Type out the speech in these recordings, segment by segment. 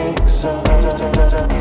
takes us.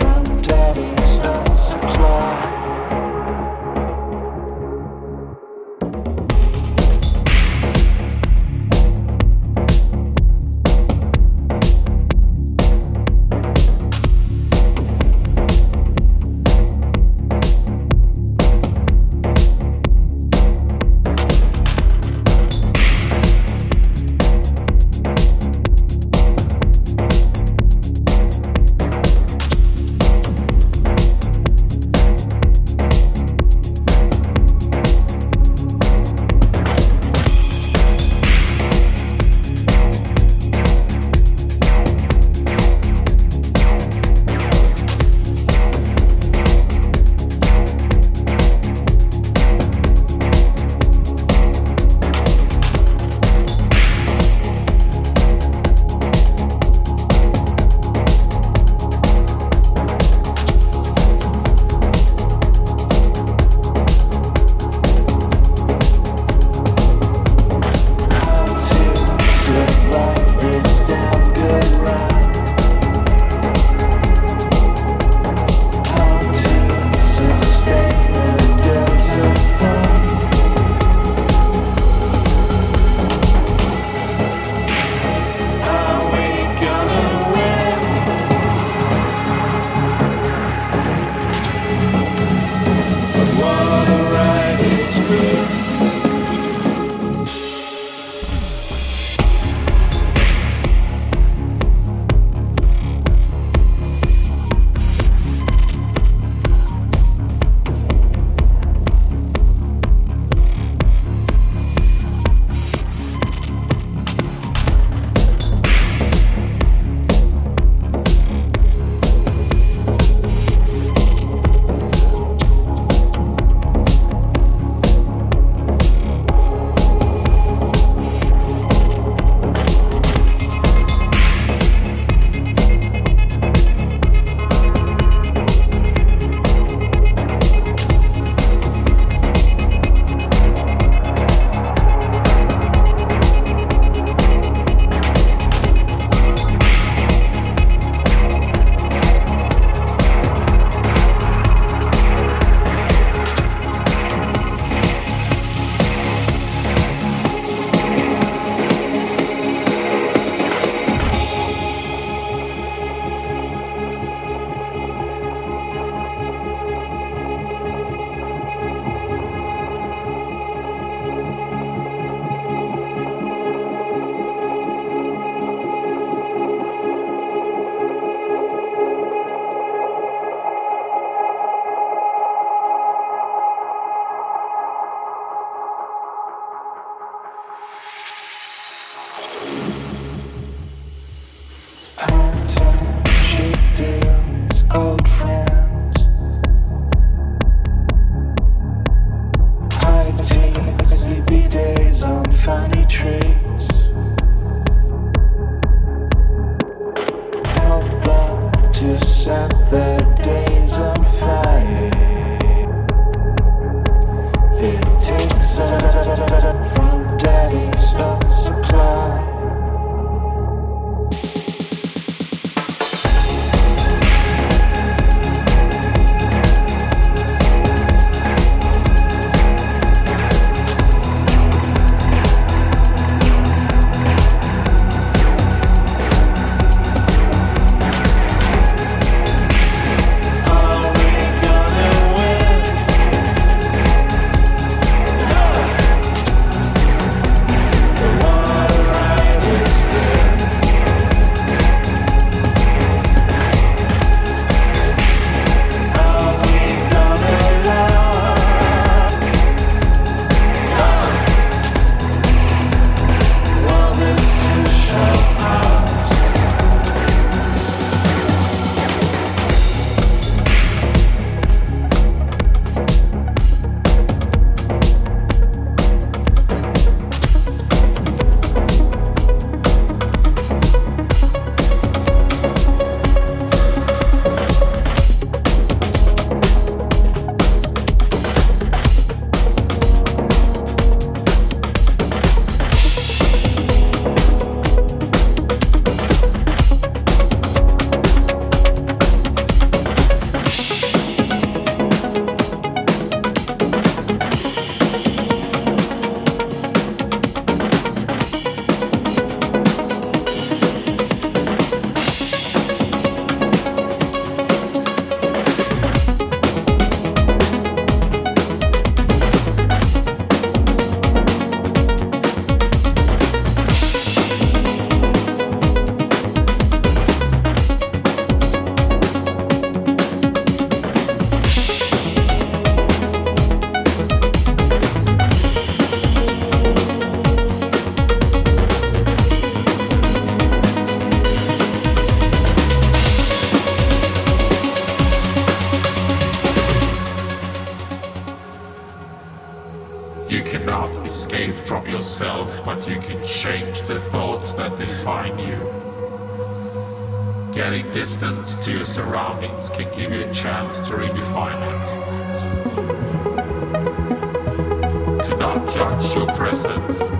to your surroundings can give you a chance to redefine it. Do not judge your presence.